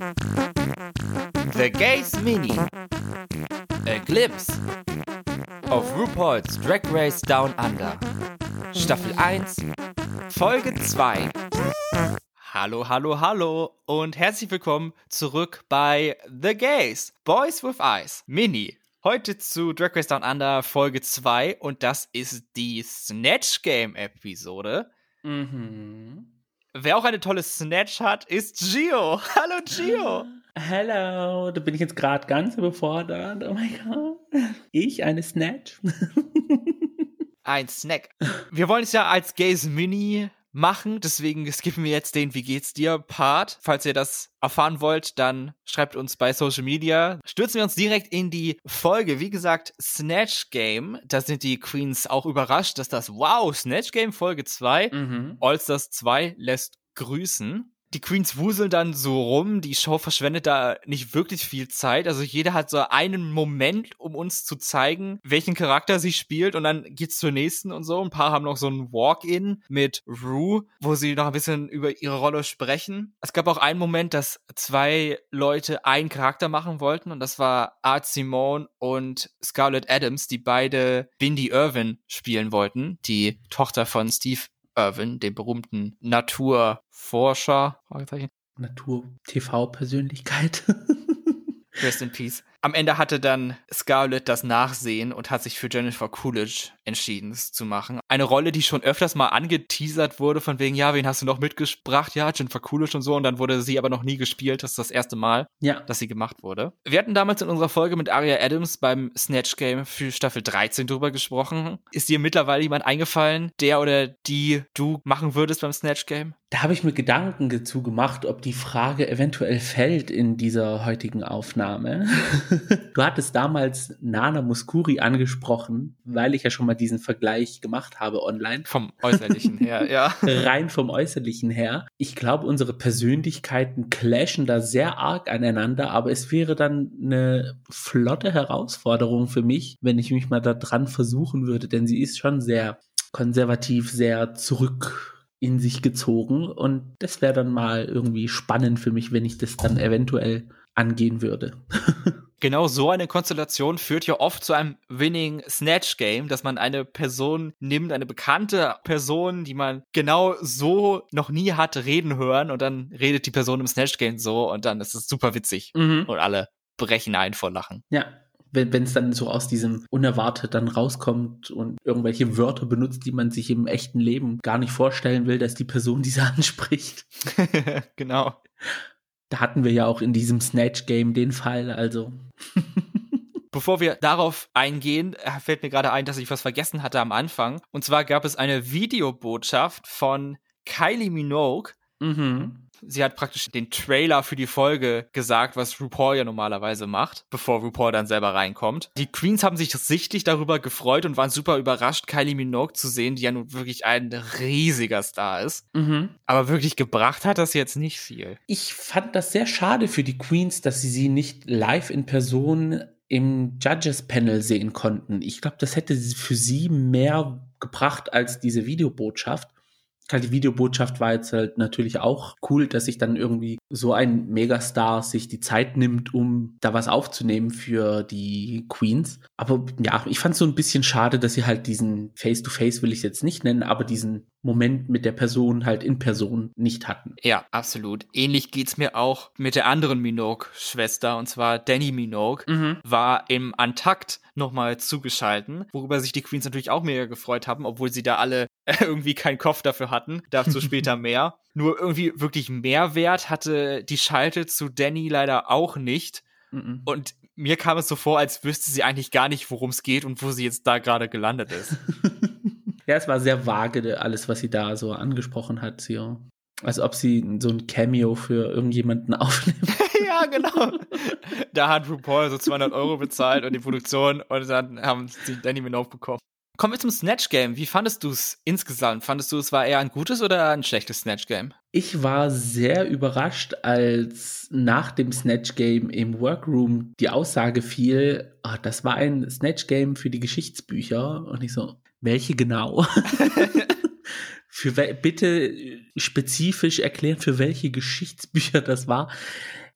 The Gays Mini. A glimpse of RuPaul's Drag Race Down Under. Staffel 1, Folge 2. Hallo, hallo, hallo und herzlich willkommen zurück bei The Gays, Boys with Eyes, Mini. Heute zu Drag Race Down Under Folge 2 und das ist die Snatch Game Episode. Mhm. Wer auch eine tolle Snatch hat, ist Gio. Hallo Gio. Hello, da bin ich jetzt gerade ganz überfordert. Oh mein Gott. Ich eine Snatch? Ein Snack. Wir wollen es ja als Gays Mini machen. Deswegen skippen wir jetzt den Wie geht's dir Part. Falls ihr das erfahren wollt, dann schreibt uns bei Social Media. Stürzen wir uns direkt in die Folge. Wie gesagt, Snatch Game. Da sind die Queens auch überrascht, dass das Wow, Snatch Game Folge 2. Mhm. Allstars 2 lässt grüßen die Queens wuseln dann so rum. Die Show verschwendet da nicht wirklich viel Zeit. Also jeder hat so einen Moment, um uns zu zeigen, welchen Charakter sie spielt. Und dann geht's zur nächsten und so. Ein paar haben noch so ein Walk-in mit Rue, wo sie noch ein bisschen über ihre Rolle sprechen. Es gab auch einen Moment, dass zwei Leute einen Charakter machen wollten. Und das war Art Simone und Scarlett Adams, die beide Bindi Irvin spielen wollten. Die Tochter von Steve Irwin, dem berühmten Naturforscher. Natur-TV-Persönlichkeit. Rest in Peace. Am Ende hatte dann Scarlett das Nachsehen und hat sich für Jennifer Coolidge entschieden, es zu machen. Eine Rolle, die schon öfters mal angeteasert wurde, von wegen, ja, wen hast du noch mitgebracht? Ja, Jennifer Coolidge und so. Und dann wurde sie aber noch nie gespielt. Das ist das erste Mal, ja. dass sie gemacht wurde. Wir hatten damals in unserer Folge mit Aria Adams beim Snatch Game für Staffel 13 drüber gesprochen. Ist dir mittlerweile jemand eingefallen, der oder die du machen würdest beim Snatch Game? Da habe ich mir Gedanken dazu gemacht, ob die Frage eventuell fällt in dieser heutigen Aufnahme. du hattest damals Nana Muskuri angesprochen, weil ich ja schon mal diesen Vergleich gemacht habe online. Vom Äußerlichen her, ja. Rein vom Äußerlichen her. Ich glaube, unsere Persönlichkeiten clashen da sehr arg aneinander, aber es wäre dann eine flotte Herausforderung für mich, wenn ich mich mal da dran versuchen würde, denn sie ist schon sehr konservativ, sehr zurück in sich gezogen und das wäre dann mal irgendwie spannend für mich, wenn ich das dann eventuell angehen würde. genau so eine Konstellation führt ja oft zu einem Winning Snatch Game, dass man eine Person nimmt, eine bekannte Person, die man genau so noch nie hat reden hören und dann redet die Person im Snatch Game so und dann ist es super witzig mhm. und alle brechen ein vor Lachen. Ja, wenn es dann so aus diesem Unerwartet dann rauskommt und irgendwelche Wörter benutzt, die man sich im echten Leben gar nicht vorstellen will, dass die Person diese anspricht. genau. Da hatten wir ja auch in diesem Snatch-Game den Fall, also. Bevor wir darauf eingehen, äh, fällt mir gerade ein, dass ich was vergessen hatte am Anfang. Und zwar gab es eine Videobotschaft von Kylie Minogue. Mhm sie hat praktisch den Trailer für die Folge gesagt, was RuPaul ja normalerweise macht, bevor RuPaul dann selber reinkommt. Die Queens haben sich sichtlich darüber gefreut und waren super überrascht, Kylie Minogue zu sehen, die ja nun wirklich ein riesiger Star ist. Mhm. Aber wirklich gebracht hat das jetzt nicht viel. Ich fand das sehr schade für die Queens, dass sie sie nicht live in Person im Judges Panel sehen konnten. Ich glaube, das hätte für sie mehr gebracht als diese Videobotschaft halt die Videobotschaft war jetzt halt natürlich auch cool, dass sich dann irgendwie so ein Megastar sich die Zeit nimmt, um da was aufzunehmen für die Queens. Aber ja, ich fand es so ein bisschen schade, dass sie halt diesen Face-to-Face -face will ich jetzt nicht nennen, aber diesen Moment mit der Person halt in Person nicht hatten. Ja, absolut. Ähnlich geht's mir auch mit der anderen Minogue-Schwester, und zwar Danny Minogue, mhm. war im Antakt nochmal zugeschalten, worüber sich die Queens natürlich auch mega gefreut haben, obwohl sie da alle irgendwie keinen Kopf dafür hatten. Dazu später mehr. Nur irgendwie wirklich Mehrwert hatte die Schalte zu Danny leider auch nicht. Mhm. Und mir kam es so vor, als wüsste sie eigentlich gar nicht, worum es geht und wo sie jetzt da gerade gelandet ist. Ja, es war sehr vage, alles, was sie da so angesprochen hat. So. Als ob sie so ein Cameo für irgendjemanden aufnimmt. ja, genau. Da hat RuPaul so 200 Euro bezahlt und die Produktion und dann haben sie Danny Minogue bekommen. Kommen wir zum Snatch Game. Wie fandest du es insgesamt? Fandest du, es war eher ein gutes oder ein schlechtes Snatch Game? Ich war sehr überrascht, als nach dem Snatch Game im Workroom die Aussage fiel, oh, das war ein Snatch Game für die Geschichtsbücher. Und ich so, welche genau? für bitte spezifisch erklären, für welche Geschichtsbücher das war.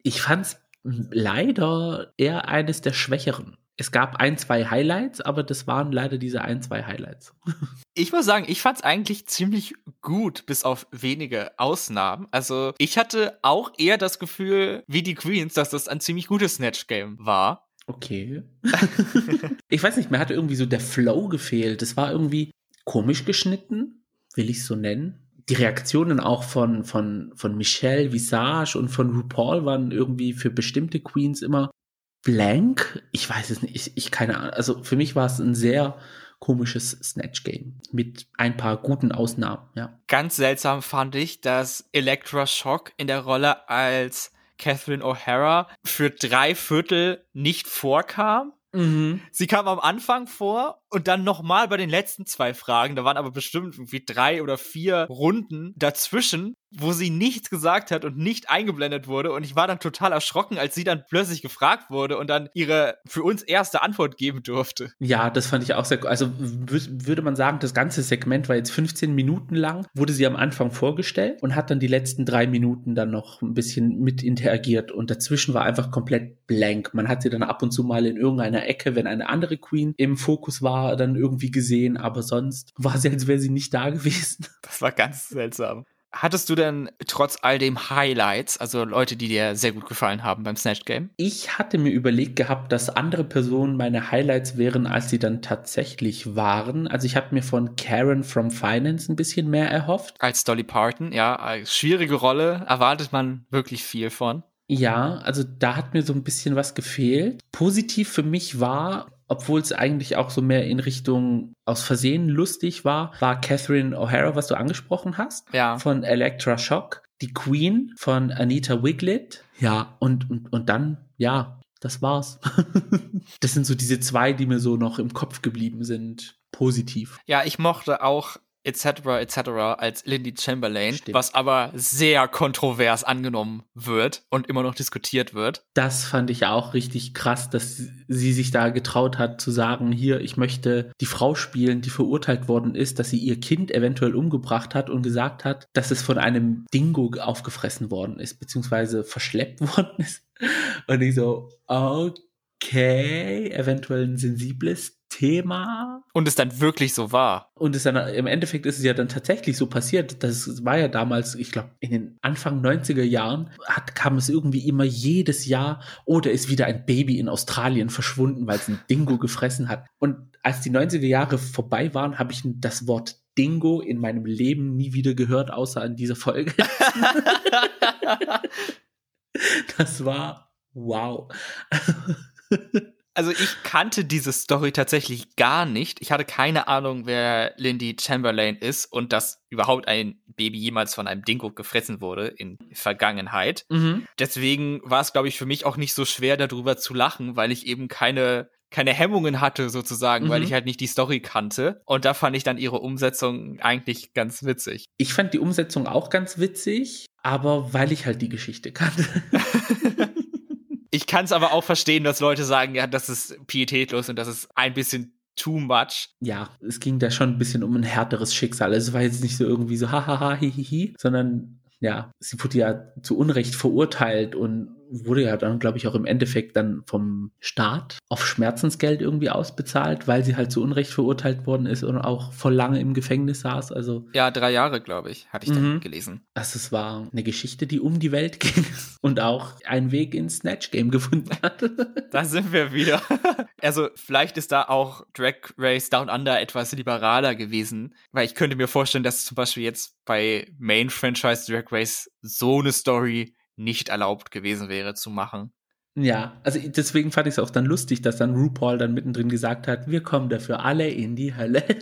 Ich fand's leider eher eines der schwächeren. Es gab ein, zwei Highlights, aber das waren leider diese ein, zwei Highlights. Ich muss sagen, ich fand's eigentlich ziemlich gut, bis auf wenige Ausnahmen. Also ich hatte auch eher das Gefühl, wie die Queens, dass das ein ziemlich gutes Snatch-Game war. Okay. ich weiß nicht, mir hatte irgendwie so der Flow gefehlt. Das war irgendwie komisch geschnitten, will ich so nennen. Die Reaktionen auch von, von, von Michelle Visage und von RuPaul waren irgendwie für bestimmte Queens immer blank. Ich weiß es nicht, ich, ich keine Ahnung. Also für mich war es ein sehr komisches Snatch-Game mit ein paar guten Ausnahmen, ja. Ganz seltsam fand ich, dass Electra Shock in der Rolle als Catherine O'Hara für drei Viertel nicht vorkam. Mhm. Sie kam am Anfang vor und dann nochmal bei den letzten zwei Fragen. Da waren aber bestimmt irgendwie drei oder vier Runden dazwischen, wo sie nichts gesagt hat und nicht eingeblendet wurde. Und ich war dann total erschrocken, als sie dann plötzlich gefragt wurde und dann ihre für uns erste Antwort geben durfte. Ja, das fand ich auch sehr cool. Also würde man sagen, das ganze Segment war jetzt 15 Minuten lang, wurde sie am Anfang vorgestellt und hat dann die letzten drei Minuten dann noch ein bisschen mit interagiert. Und dazwischen war einfach komplett blank. Man hat sie dann ab und zu mal in irgendeiner Ecke, wenn eine andere Queen im Fokus war, dann irgendwie gesehen. Aber sonst war sie, als wäre sie nicht da gewesen. Das war ganz seltsam. Hattest du denn trotz all dem Highlights, also Leute, die dir sehr gut gefallen haben beim Snatch Game? Ich hatte mir überlegt gehabt, dass andere Personen meine Highlights wären, als sie dann tatsächlich waren. Also ich habe mir von Karen from Finance ein bisschen mehr erhofft. Als Dolly Parton, ja, schwierige Rolle, erwartet man wirklich viel von. Ja, also da hat mir so ein bisschen was gefehlt. Positiv für mich war, obwohl es eigentlich auch so mehr in Richtung aus Versehen lustig war, war Catherine O'Hara, was du angesprochen hast, ja. von Electra Shock, die Queen von Anita Wiglet, ja, und, und, und dann, ja, das war's. das sind so diese zwei, die mir so noch im Kopf geblieben sind. Positiv. Ja, ich mochte auch etc. etc. als Lindy Chamberlain, Stimmt. was aber sehr kontrovers angenommen wird und immer noch diskutiert wird. Das fand ich auch richtig krass, dass sie sich da getraut hat zu sagen, hier, ich möchte die Frau spielen, die verurteilt worden ist, dass sie ihr Kind eventuell umgebracht hat und gesagt hat, dass es von einem Dingo aufgefressen worden ist, beziehungsweise verschleppt worden ist. Und ich so, okay, eventuell ein sensibles Thema. Und es dann wirklich so war. Und es dann, im Endeffekt ist es ja dann tatsächlich so passiert. Das war ja damals, ich glaube, in den Anfang 90er Jahren hat, kam es irgendwie immer jedes Jahr, oder oh, ist wieder ein Baby in Australien verschwunden, weil es ein Dingo gefressen hat. Und als die 90er Jahre vorbei waren, habe ich das Wort Dingo in meinem Leben nie wieder gehört, außer an dieser Folge. das war wow. Also ich kannte diese Story tatsächlich gar nicht. Ich hatte keine Ahnung, wer Lindy Chamberlain ist und dass überhaupt ein Baby jemals von einem Dingo gefressen wurde in Vergangenheit. Mhm. Deswegen war es, glaube ich, für mich auch nicht so schwer, darüber zu lachen, weil ich eben keine keine Hemmungen hatte sozusagen, mhm. weil ich halt nicht die Story kannte. Und da fand ich dann ihre Umsetzung eigentlich ganz witzig. Ich fand die Umsetzung auch ganz witzig, aber weil ich halt die Geschichte kannte. Ich kann es aber auch verstehen, dass Leute sagen, ja, das ist pietätlos und das ist ein bisschen too much. Ja, es ging da schon ein bisschen um ein härteres Schicksal. Es war jetzt nicht so irgendwie so hahaha, hihihi, sondern ja, sie wurde ja zu Unrecht verurteilt und wurde ja dann, glaube ich, auch im Endeffekt dann vom Staat auf Schmerzensgeld irgendwie ausbezahlt, weil sie halt zu Unrecht verurteilt worden ist und auch voll lange im Gefängnis saß. Also ja, drei Jahre, glaube ich, hatte ich mhm. dann gelesen. Also es war eine Geschichte, die um die Welt ging und auch einen Weg ins Snatch Game gefunden hat. da sind wir wieder. Also vielleicht ist da auch Drag Race Down Under etwas liberaler gewesen, weil ich könnte mir vorstellen, dass zum Beispiel jetzt bei Main Franchise Drag Race so eine Story nicht erlaubt gewesen wäre zu machen. Ja, also deswegen fand ich es auch dann lustig, dass dann RuPaul dann mittendrin gesagt hat, wir kommen dafür alle in die Hölle.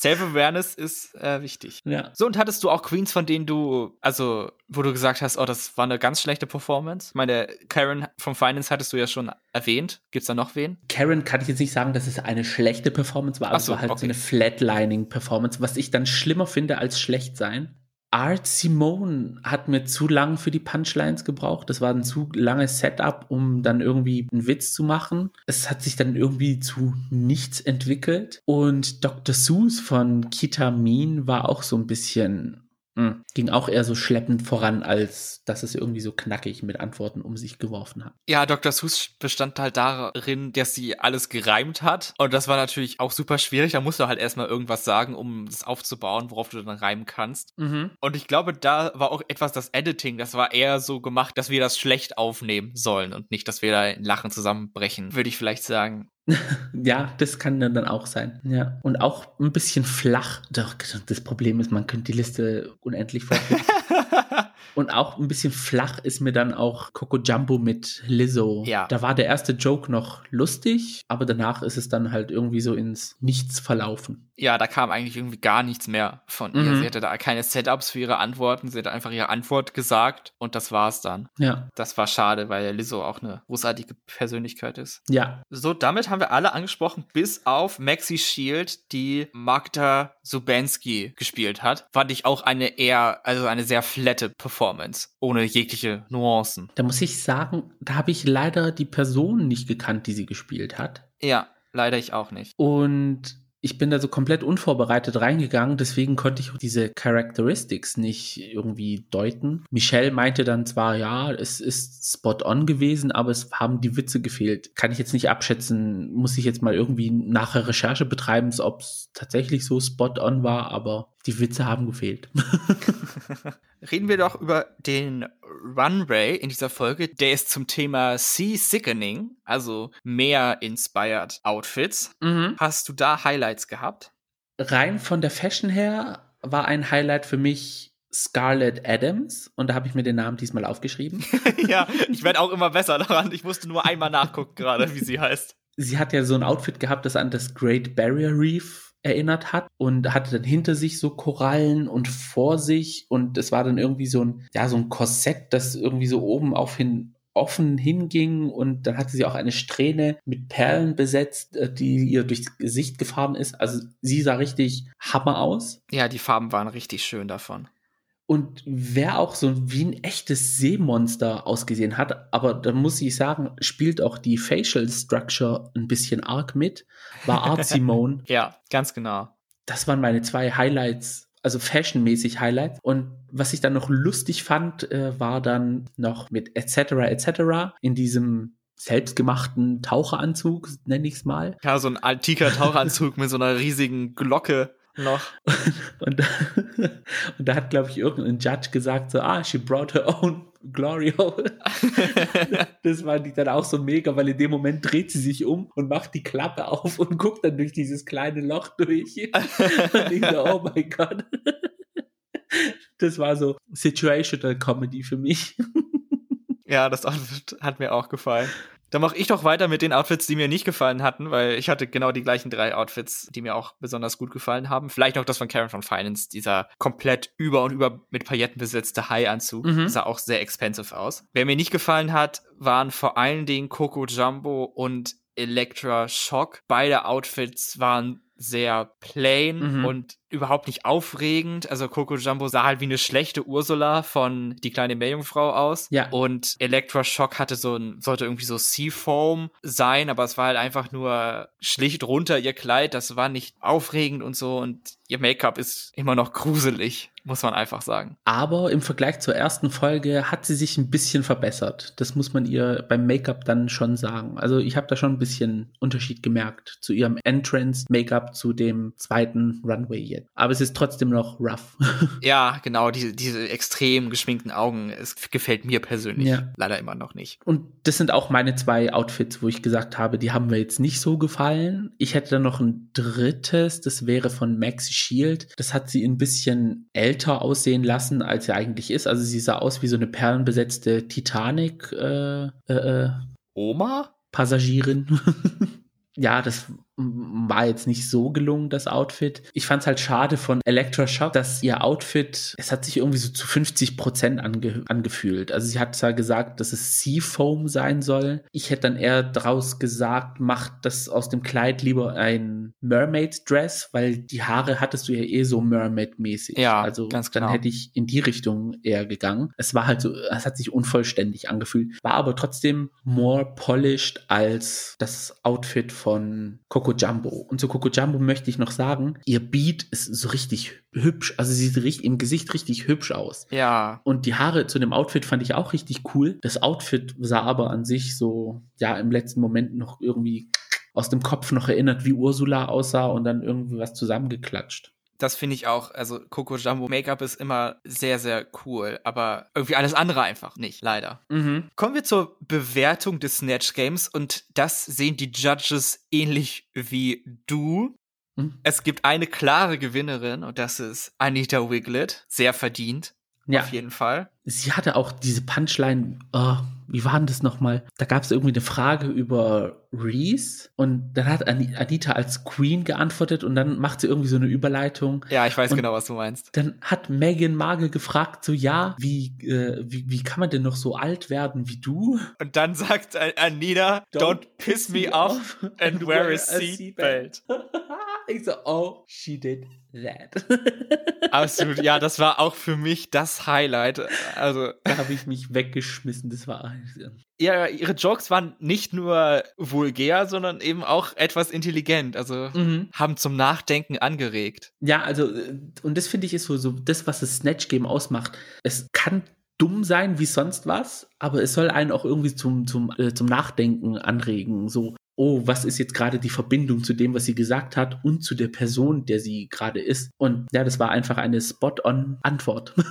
Self-Awareness ist äh, wichtig. Ja. So, und hattest du auch Queens, von denen du, also, wo du gesagt hast, oh, das war eine ganz schlechte Performance? Ich meine, Karen vom Finance hattest du ja schon erwähnt. Gibt's da noch wen? Karen kann ich jetzt nicht sagen, dass es eine schlechte Performance war, aber so, es war halt okay. so eine Flatlining-Performance, was ich dann schlimmer finde als schlecht sein. Art Simone hat mir zu lang für die Punchlines gebraucht. Das war ein zu langes Setup, um dann irgendwie einen Witz zu machen. Es hat sich dann irgendwie zu nichts entwickelt. Und Dr. Seuss von Kitamin war auch so ein bisschen Mhm. Ging auch eher so schleppend voran, als dass es irgendwie so knackig mit Antworten um sich geworfen hat. Ja, Dr. Seuss bestand halt darin, dass sie alles gereimt hat. Und das war natürlich auch super schwierig. Da musst du halt erstmal irgendwas sagen, um das aufzubauen, worauf du dann reimen kannst. Mhm. Und ich glaube, da war auch etwas das Editing. Das war eher so gemacht, dass wir das schlecht aufnehmen sollen und nicht, dass wir da in Lachen zusammenbrechen, würde ich vielleicht sagen. ja, das kann dann auch sein. Ja. Und auch ein bisschen flach. Doch, das Problem ist, man könnte die Liste unendlich fortführen. Und auch ein bisschen flach ist mir dann auch Coco Jumbo mit Lizzo. Ja. Da war der erste Joke noch lustig, aber danach ist es dann halt irgendwie so ins Nichts verlaufen ja, da kam eigentlich irgendwie gar nichts mehr von ihr. Mhm. Sie hatte da keine Setups für ihre Antworten. Sie hat einfach ihre Antwort gesagt und das war's dann. Ja. Das war schade, weil Lizzo auch eine großartige Persönlichkeit ist. Ja. So, damit haben wir alle angesprochen, bis auf Maxi Shield, die Magda Subanski gespielt hat. Fand ich auch eine eher, also eine sehr flatte Performance, ohne jegliche Nuancen. Da muss ich sagen, da habe ich leider die Person nicht gekannt, die sie gespielt hat. Ja, leider ich auch nicht. Und ich bin da so komplett unvorbereitet reingegangen, deswegen konnte ich diese Characteristics nicht irgendwie deuten. Michelle meinte dann zwar, ja, es ist spot on gewesen, aber es haben die Witze gefehlt. Kann ich jetzt nicht abschätzen, muss ich jetzt mal irgendwie nachher Recherche betreiben, ob es tatsächlich so spot on war, aber die Witze haben gefehlt. Reden wir doch über den Runway in dieser Folge. Der ist zum Thema Sea Sickening, also mehr inspired Outfits. Mhm. Hast du da Highlights gehabt? Rein von der Fashion her war ein Highlight für mich Scarlett Adams und da habe ich mir den Namen diesmal aufgeschrieben. ja, ich werde auch immer besser daran. Ich musste nur einmal nachgucken gerade, wie sie heißt. Sie hat ja so ein Outfit gehabt, das an das Great Barrier Reef erinnert hat und hatte dann hinter sich so Korallen und vor sich und es war dann irgendwie so ein, ja, so ein Korsett, das irgendwie so oben auf hin offen hinging und dann hatte sie auch eine Strähne mit Perlen besetzt, äh, die ihr durchs Gesicht gefahren ist. Also sie sah richtig Hammer aus. Ja, die Farben waren richtig schön davon. Und wer auch so wie ein echtes Seemonster ausgesehen hat, aber da muss ich sagen, spielt auch die Facial Structure ein bisschen arg mit, war Art Simone. ja, ganz genau. Das waren meine zwei Highlights, also fashionmäßig Highlights. Und was ich dann noch lustig fand, äh, war dann noch mit etc. etc. in diesem selbstgemachten Taucheranzug, nenne ich es mal. Ja, so ein antiker Taucheranzug mit so einer riesigen Glocke noch. Und, und da hat, glaube ich, irgendein Judge gesagt, so, ah, she brought her own glory hole. das war die dann auch so mega, weil in dem Moment dreht sie sich um und macht die Klappe auf und guckt dann durch dieses kleine Loch durch. und ich so, oh mein Gott. Das war so Situational Comedy für mich. Ja, das hat mir auch gefallen. Dann mache ich doch weiter mit den Outfits, die mir nicht gefallen hatten, weil ich hatte genau die gleichen drei Outfits, die mir auch besonders gut gefallen haben. Vielleicht noch das von Karen von Finance, dieser komplett über und über mit Pailletten besetzte High-Anzug. Mhm. Sah auch sehr expensive aus. Wer mir nicht gefallen hat, waren vor allen Dingen Coco Jumbo und Electra Shock. Beide Outfits waren sehr plain mhm. und überhaupt nicht aufregend. Also Coco Jumbo sah halt wie eine schlechte Ursula von Die kleine Meerjungfrau aus. Ja. Und Electroshock hatte so ein, sollte irgendwie so Seafoam sein, aber es war halt einfach nur schlicht runter ihr Kleid. Das war nicht aufregend und so und ihr Make-up ist immer noch gruselig muss man einfach sagen. Aber im Vergleich zur ersten Folge hat sie sich ein bisschen verbessert. Das muss man ihr beim Make-up dann schon sagen. Also ich habe da schon ein bisschen Unterschied gemerkt zu ihrem Entrance-Make-up zu dem zweiten Runway jetzt. Aber es ist trotzdem noch rough. ja, genau, diese, diese extrem geschminkten Augen, es gefällt mir persönlich ja. leider immer noch nicht. Und das sind auch meine zwei Outfits, wo ich gesagt habe, die haben mir jetzt nicht so gefallen. Ich hätte dann noch ein drittes, das wäre von Maxi Shield. Das hat sie ein bisschen älter älter aussehen lassen, als sie eigentlich ist. Also sie sah aus wie so eine perlenbesetzte Titanic. Äh, äh, äh Oma? Passagierin. ja, das war jetzt nicht so gelungen, das Outfit. Ich fand es halt schade von Electra Shock, dass ihr Outfit, es hat sich irgendwie so zu 50 Prozent ange angefühlt. Also sie hat zwar gesagt, dass es Seafoam sein soll. Ich hätte dann eher draus gesagt, macht das aus dem Kleid lieber ein Mermaid-Dress, weil die Haare hattest du ja eh so Mermaid-mäßig. Ja, also ganz genau. dann hätte ich in die Richtung eher gegangen. Es war halt so, es hat sich unvollständig angefühlt, war aber trotzdem more polished als das Outfit von Coco Coco Jumbo. Und zu Coco Jumbo möchte ich noch sagen, ihr Beat ist so richtig hübsch. Also sie sieht richtig, im Gesicht richtig hübsch aus. Ja. Und die Haare zu dem Outfit fand ich auch richtig cool. Das Outfit sah aber an sich so, ja, im letzten Moment noch irgendwie aus dem Kopf noch erinnert, wie Ursula aussah und dann irgendwie was zusammengeklatscht. Das finde ich auch. Also Coco Jumbo Make-up ist immer sehr, sehr cool, aber irgendwie alles andere einfach nicht, leider. Mhm. Kommen wir zur Bewertung des Snatch Games und das sehen die Judges ähnlich wie du. Mhm. Es gibt eine klare Gewinnerin und das ist Anita Wiglet. Sehr verdient. Ja. Auf jeden Fall. Sie hatte auch diese Punchline, oh, wie war denn das nochmal? Da gab es irgendwie eine Frage über Reese und dann hat Ani- Anita als Queen geantwortet und dann macht sie irgendwie so eine Überleitung. Ja, ich weiß genau, was du meinst. Dann hat Megan Markle gefragt, so ja, wie, äh, wie, wie kann man denn noch so alt werden wie du? Und dann sagt An- Anita, don't, piss me off and wear a seatbelt. ich so, oh, she did that. Absolut, ja, das war auch für mich das Highlight. Also, da habe ich mich weggeschmissen. Das war ja, ihre Jokes waren nicht nur vulgär, sondern eben auch etwas intelligent. Also, mhm. haben zum Nachdenken angeregt. Ja, also, und das finde ich ist so, so das, was das Snatch-Game ausmacht. Es kann dumm sein wie sonst was, aber es soll einen auch irgendwie zum, zum, äh, zum Nachdenken anregen. So, oh, was ist jetzt gerade die Verbindung zu dem, was sie gesagt hat und zu der Person, der sie gerade ist. Und ja, das war einfach eine Spot-on-Antwort.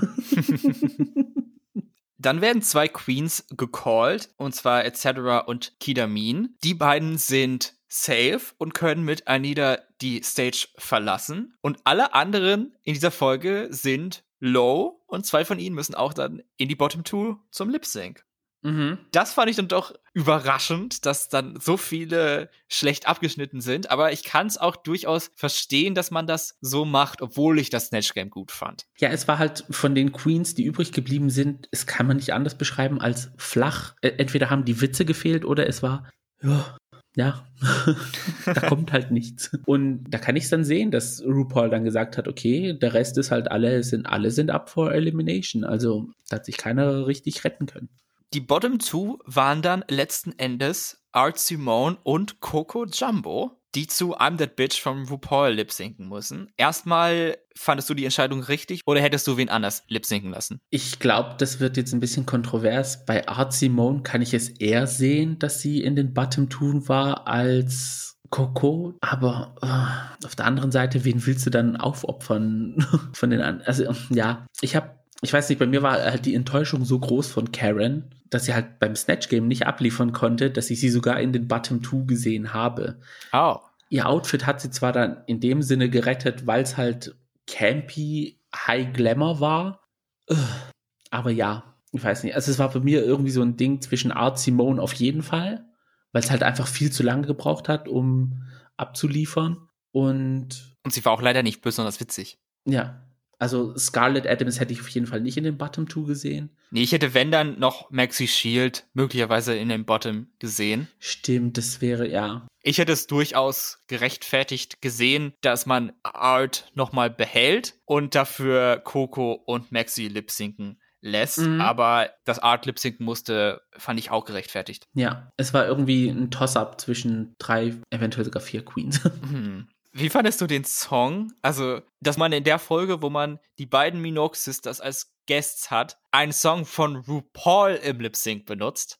Dann werden zwei Queens gecallt, und zwar Etc. und Kidamin. Die beiden sind safe und können mit Anita die Stage verlassen. Und alle anderen in dieser Folge sind low und zwei von ihnen müssen auch dann in die Bottom Two zum Lip Sync. Mhm. Das fand ich dann doch überraschend, dass dann so viele schlecht abgeschnitten sind. Aber ich kann es auch durchaus verstehen, dass man das so macht, obwohl ich das Snatch Game gut fand. Ja, es war halt von den Queens, die übrig geblieben sind, es kann man nicht anders beschreiben als flach. Äh, Entweder haben die Witze gefehlt oder es war, ja, ja, da kommt halt nichts. Und da kann ich dann sehen, dass RuPaul dann gesagt hat, okay, der Rest ist halt alle, sind alle sind up for elimination. Also da hat sich keiner richtig retten können. Die Bottom Two waren dann letzten Endes Art Simone und Coco Jumbo, die zu I'm That Bitch vom RuPaul lip-sinken müssen. Erstmal, fandest du die Entscheidung richtig oder hättest du wen anders lip-sinken lassen? Ich glaube, das wird jetzt ein bisschen kontrovers. Bei Art Simone kann ich es eher sehen, dass sie in den Bottom Two war als Coco, aber äh, auf der anderen Seite, wen willst du dann aufopfern von den anderen? Also ja, ich habe, ich weiß nicht, bei mir war halt die Enttäuschung so groß von Karen, dass sie halt beim Snatch Game nicht abliefern konnte, dass ich sie sogar in den Bottom Two gesehen habe. Oh. Ihr Outfit hat sie zwar dann in dem Sinne gerettet, weil es halt campy, high glamour war, aber ja, ich weiß nicht. Also es war bei mir irgendwie so ein Ding zwischen Art Simone auf jeden Fall, weil es halt einfach viel zu lange gebraucht hat, um abzuliefern. Und Und sie war auch leider nicht besonders witzig. ja, also Scarlett Adams hätte ich auf jeden Fall nicht in den Bottom Two gesehen. Nee, ich hätte, wenn dann, noch Maxi Shield möglicherweise in den Bottom gesehen. Stimmt, das wäre ja. Ich hätte es durchaus gerechtfertigt gesehen, dass man Art nochmal behält und dafür Coco und Maxi lip-sinken lässt. Mhm. Aber das Art lip-sinken musste, fand ich auch gerechtfertigt. Ja, es war irgendwie ein Toss-up zwischen drei, eventuell sogar vier Queens. Hm. Wie fandest du den Song? Also, dass man in der Folge, wo man die beiden Minogue Sisters als Guests hat, einen Song von RuPaul im Lip Sync benutzt.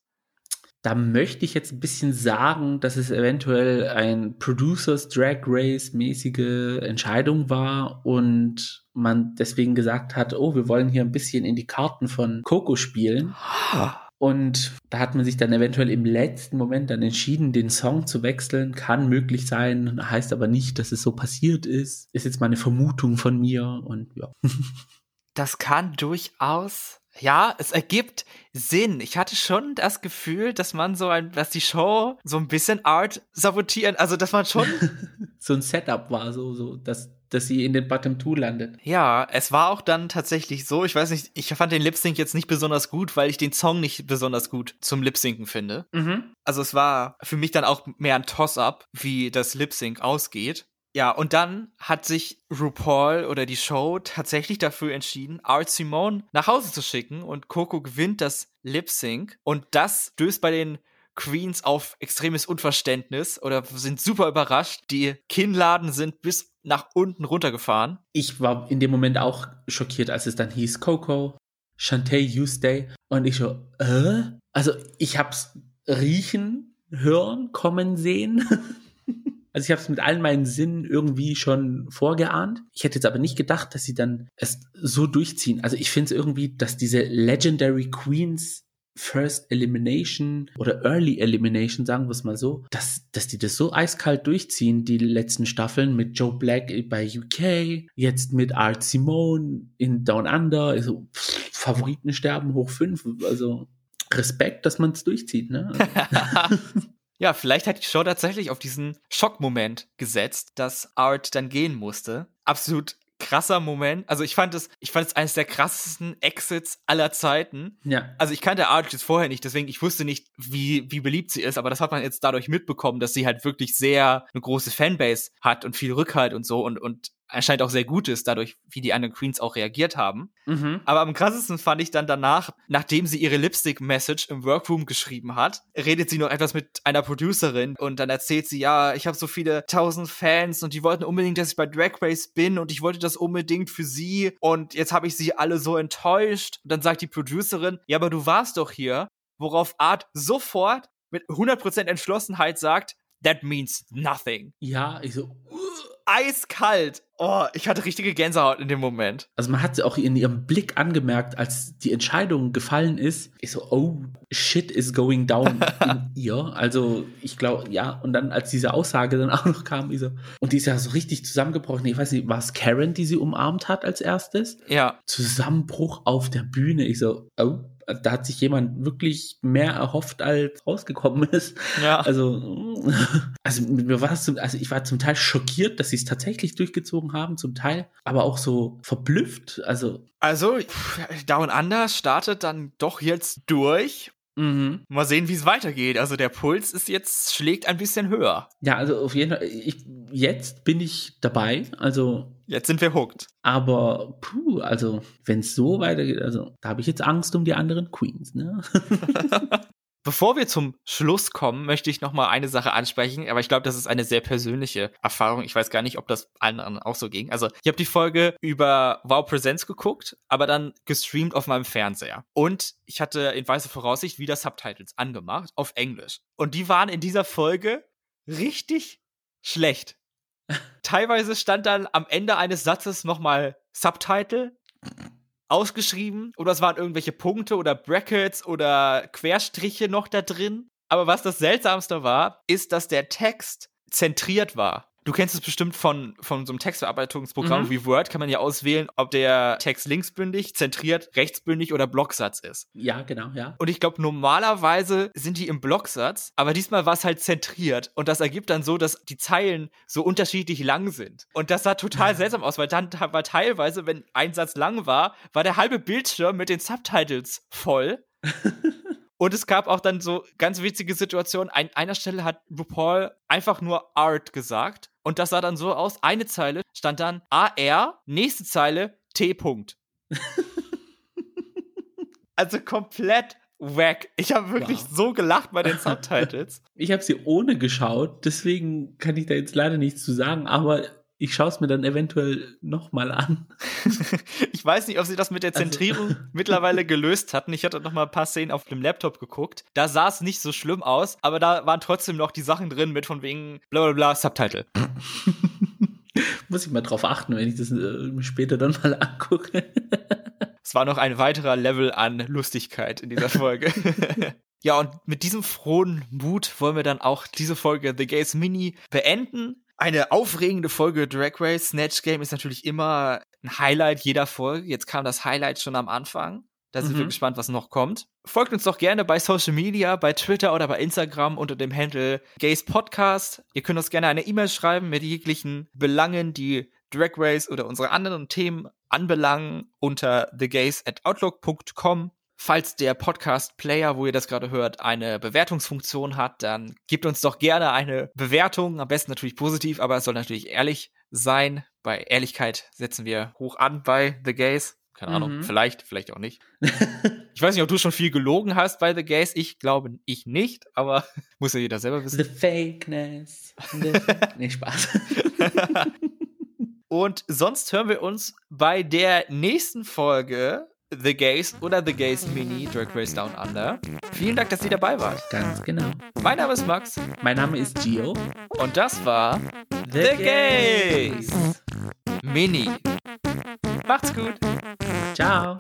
Da möchte ich jetzt ein bisschen sagen, dass es eventuell ein Producers Drag Race mäßige Entscheidung war und man deswegen gesagt hat, oh, wir wollen hier ein bisschen in die Karten von Coco spielen. Und da hat man sich dann eventuell im letzten Moment dann entschieden, den Song zu wechseln. Kann möglich sein, heißt aber nicht, dass es so passiert ist. Ist jetzt mal eine Vermutung von mir und ja. Das kann durchaus. Ja, es ergibt Sinn. Ich hatte schon das Gefühl, dass man so ein, dass die Show so ein bisschen Art sabotieren, also dass man schon, so ein Setup war, so, so, dass, dass sie in den Bottom Two landet. ja, es war auch dann tatsächlich so. Ich weiß nicht, ich fand den Lip Sync jetzt nicht besonders gut, weil ich den Song nicht besonders gut zum Lip Synken finde. Also es war für mich dann auch mehr ein Toss-up, wie das Lip Sync ausgeht. Ja, und dann hat sich RuPaul oder die Show tatsächlich dafür entschieden, Art Simone nach Hause zu schicken und Coco gewinnt das Lip Sync und das stößt bei den Queens auf extremes Unverständnis oder sind super überrascht. Die Kinnladen sind bis nach unten runtergefahren. Ich war in dem Moment auch schockiert, als es dann hieß Coco, Shantae, You Stay. Und ich so, äh? Also ich hab's riechen, hören, kommen sehen. Also ich habe es mit allen meinen Sinnen irgendwie schon vorgeahnt. Ich hätte jetzt aber nicht gedacht, dass sie dann es so durchziehen. Also ich finde es irgendwie, dass diese Legendary Queens First Elimination oder Early Elimination, sagen wir es mal so, dass, dass die das so eiskalt durchziehen, die letzten Staffeln mit Joe Black bei UK, jetzt mit Art Simone in Down Under, also pff, Favoriten sterben hoch fünf, also Respekt, dass man es durchzieht, ne? Ja, vielleicht hat die Show tatsächlich auf diesen Schockmoment gesetzt, dass Art dann gehen musste. Absolut krasser Moment. Also ich fand es, ich fand es eines der krassesten Exits aller Zeiten. Ja. Also ich kannte Art jetzt vorher nicht, deswegen ich wusste nicht, wie, wie beliebt sie ist, aber das hat man jetzt dadurch mitbekommen, dass sie halt wirklich sehr eine große Fanbase hat und viel Rückhalt und so und, und anscheinend auch sehr gut ist, dadurch, wie die anderen Queens auch reagiert haben. Mhm. Aber am krassesten fand ich dann danach, nachdem sie ihre Lipstick-Message im Workroom geschrieben hat, redet sie noch etwas mit einer Producerin und dann erzählt sie, ja, ich habe so viele tausend Fans und die wollten unbedingt, dass ich bei Drag Race bin und ich wollte das unbedingt für sie und jetzt habe ich sie alle so enttäuscht. Und dann sagt die Producerin, ja, aber du warst doch hier, worauf Art sofort mit 100% Entschlossenheit sagt, that means nothing. Ja, ich so, Eiskalt. Oh, ich hatte richtige Gänsehaut in dem Moment. Also man hat sie auch in ihrem Blick angemerkt, als die Entscheidung gefallen ist. Ich so, oh, shit is going down in ihr. Also ich glaube, ja. Und dann, als diese Aussage dann auch noch kam, ich so, und die ist ja so richtig zusammengebrochen. Ich weiß nicht, war es Karen, die sie umarmt hat als erstes? Ja. Zusammenbruch auf der Bühne. Ich so, oh, da hat sich jemand wirklich mehr erhofft, als rausgekommen ist. Ja. Also, also mir war zum, also ich war zum Teil schockiert, dass sie es tatsächlich durchgezogen haben, zum Teil, aber auch so verblüfft. Also, Also, Down Under startet dann doch jetzt durch. mhm. Mal sehen, wie es weitergeht. Also der Puls ist jetzt, schlägt ein bisschen höher. ja, also auf jeden Fall, ich, jetzt bin ich dabei. Also, Jetzt sind wir hooked. aber puh, also wenn es so weitergeht, also da habe ich jetzt Angst um die anderen Queens, ne? Bevor wir zum Schluss kommen, möchte ich noch mal eine Sache ansprechen, aber ich glaube, das ist eine sehr persönliche Erfahrung. Ich weiß gar nicht, ob das allen anderen auch so ging. Also, ich habe die Folge über Wow Presents geguckt, aber dann gestreamt auf meinem Fernseher. Und ich hatte in weißer Voraussicht wieder Subtitles angemacht auf Englisch. Und die waren in dieser Folge richtig schlecht. Teilweise stand dann am Ende eines Satzes noch mal Subtitle ausgeschrieben oder es waren irgendwelche Punkte oder Brackets oder Querstriche noch da drin. Aber was das Seltsamste war, ist, dass der Text zentriert war. Du kennst es bestimmt von, von so einem Textverarbeitungsprogramm Mhm. wie Word, kann man ja auswählen, ob der Text linksbündig, zentriert, rechtsbündig oder Blocksatz ist. ja, genau, ja. Und ich glaube, normalerweise sind die im Blocksatz, aber diesmal war es halt zentriert. Und das ergibt dann so, dass die Zeilen so unterschiedlich lang sind. Und das sah total seltsam aus, weil dann war teilweise, wenn ein Satz lang war, war der halbe Bildschirm mit den Subtitles voll. Und es gab auch dann so ganz witzige Situationen. An einer Stelle hat RuPaul einfach nur Art gesagt. Und das sah dann so aus. Eine Zeile stand dann AR, nächste Zeile T. -Punkt. also komplett wack. Ich habe wirklich Wow. so gelacht bei den Subtitles. Ich habe sie ohne geschaut, deswegen kann ich da jetzt leider nichts zu sagen, aber ich schaue es mir dann eventuell nochmal an. ich weiß nicht, ob sie das mit der Also- Zentrierung mittlerweile gelöst hatten. Ich hatte noch mal ein paar Szenen auf dem Laptop geguckt. Da sah es nicht so schlimm aus, aber da waren trotzdem noch die Sachen drin mit von wegen bla bla bla Subtitle. Muss ich mal drauf achten, wenn ich das äh, später dann mal angucke. Es war noch ein weiterer Level an Lustigkeit in dieser Folge. ja, und mit diesem frohen Mut wollen wir dann auch diese Folge The Gays Mini beenden. Eine aufregende Folge Drag Race. Snatch Game ist natürlich immer ein Highlight jeder Folge. Jetzt kam das Highlight schon am Anfang. Da sind wir Mhm. gespannt, was noch kommt. Folgt uns doch gerne bei Social Media, bei Twitter oder bei Instagram unter dem Handle Gays Podcast. Ihr könnt uns gerne eine E-Mail schreiben mit jeglichen Belangen, die Drag Race oder unsere anderen Themen anbelangen unter thegays at outlook.com. Falls der Podcast-Player, wo ihr das gerade hört, eine Bewertungsfunktion hat, dann gebt uns doch gerne eine Bewertung. Am besten natürlich positiv, aber es soll natürlich ehrlich sein. Bei Ehrlichkeit setzen wir hoch an bei The Gays. Keine Ahnung, Mhm. vielleicht, vielleicht auch nicht. Ich weiß nicht, ob du schon viel gelogen hast bei The Gays. Ich glaube, ich nicht, aber muss ja jeder selber wissen. The Fakeness. The fake nee, Spaß. Und sonst hören wir uns bei der nächsten Folge The Gays oder The Gays Mini Drag Race Down Under. Vielen Dank, dass ihr dabei wart. Ganz genau. Mein Name ist Max. Mein Name ist Gio. Und das war The, The Gays. Gays Mini. Macht's gut. Ciao.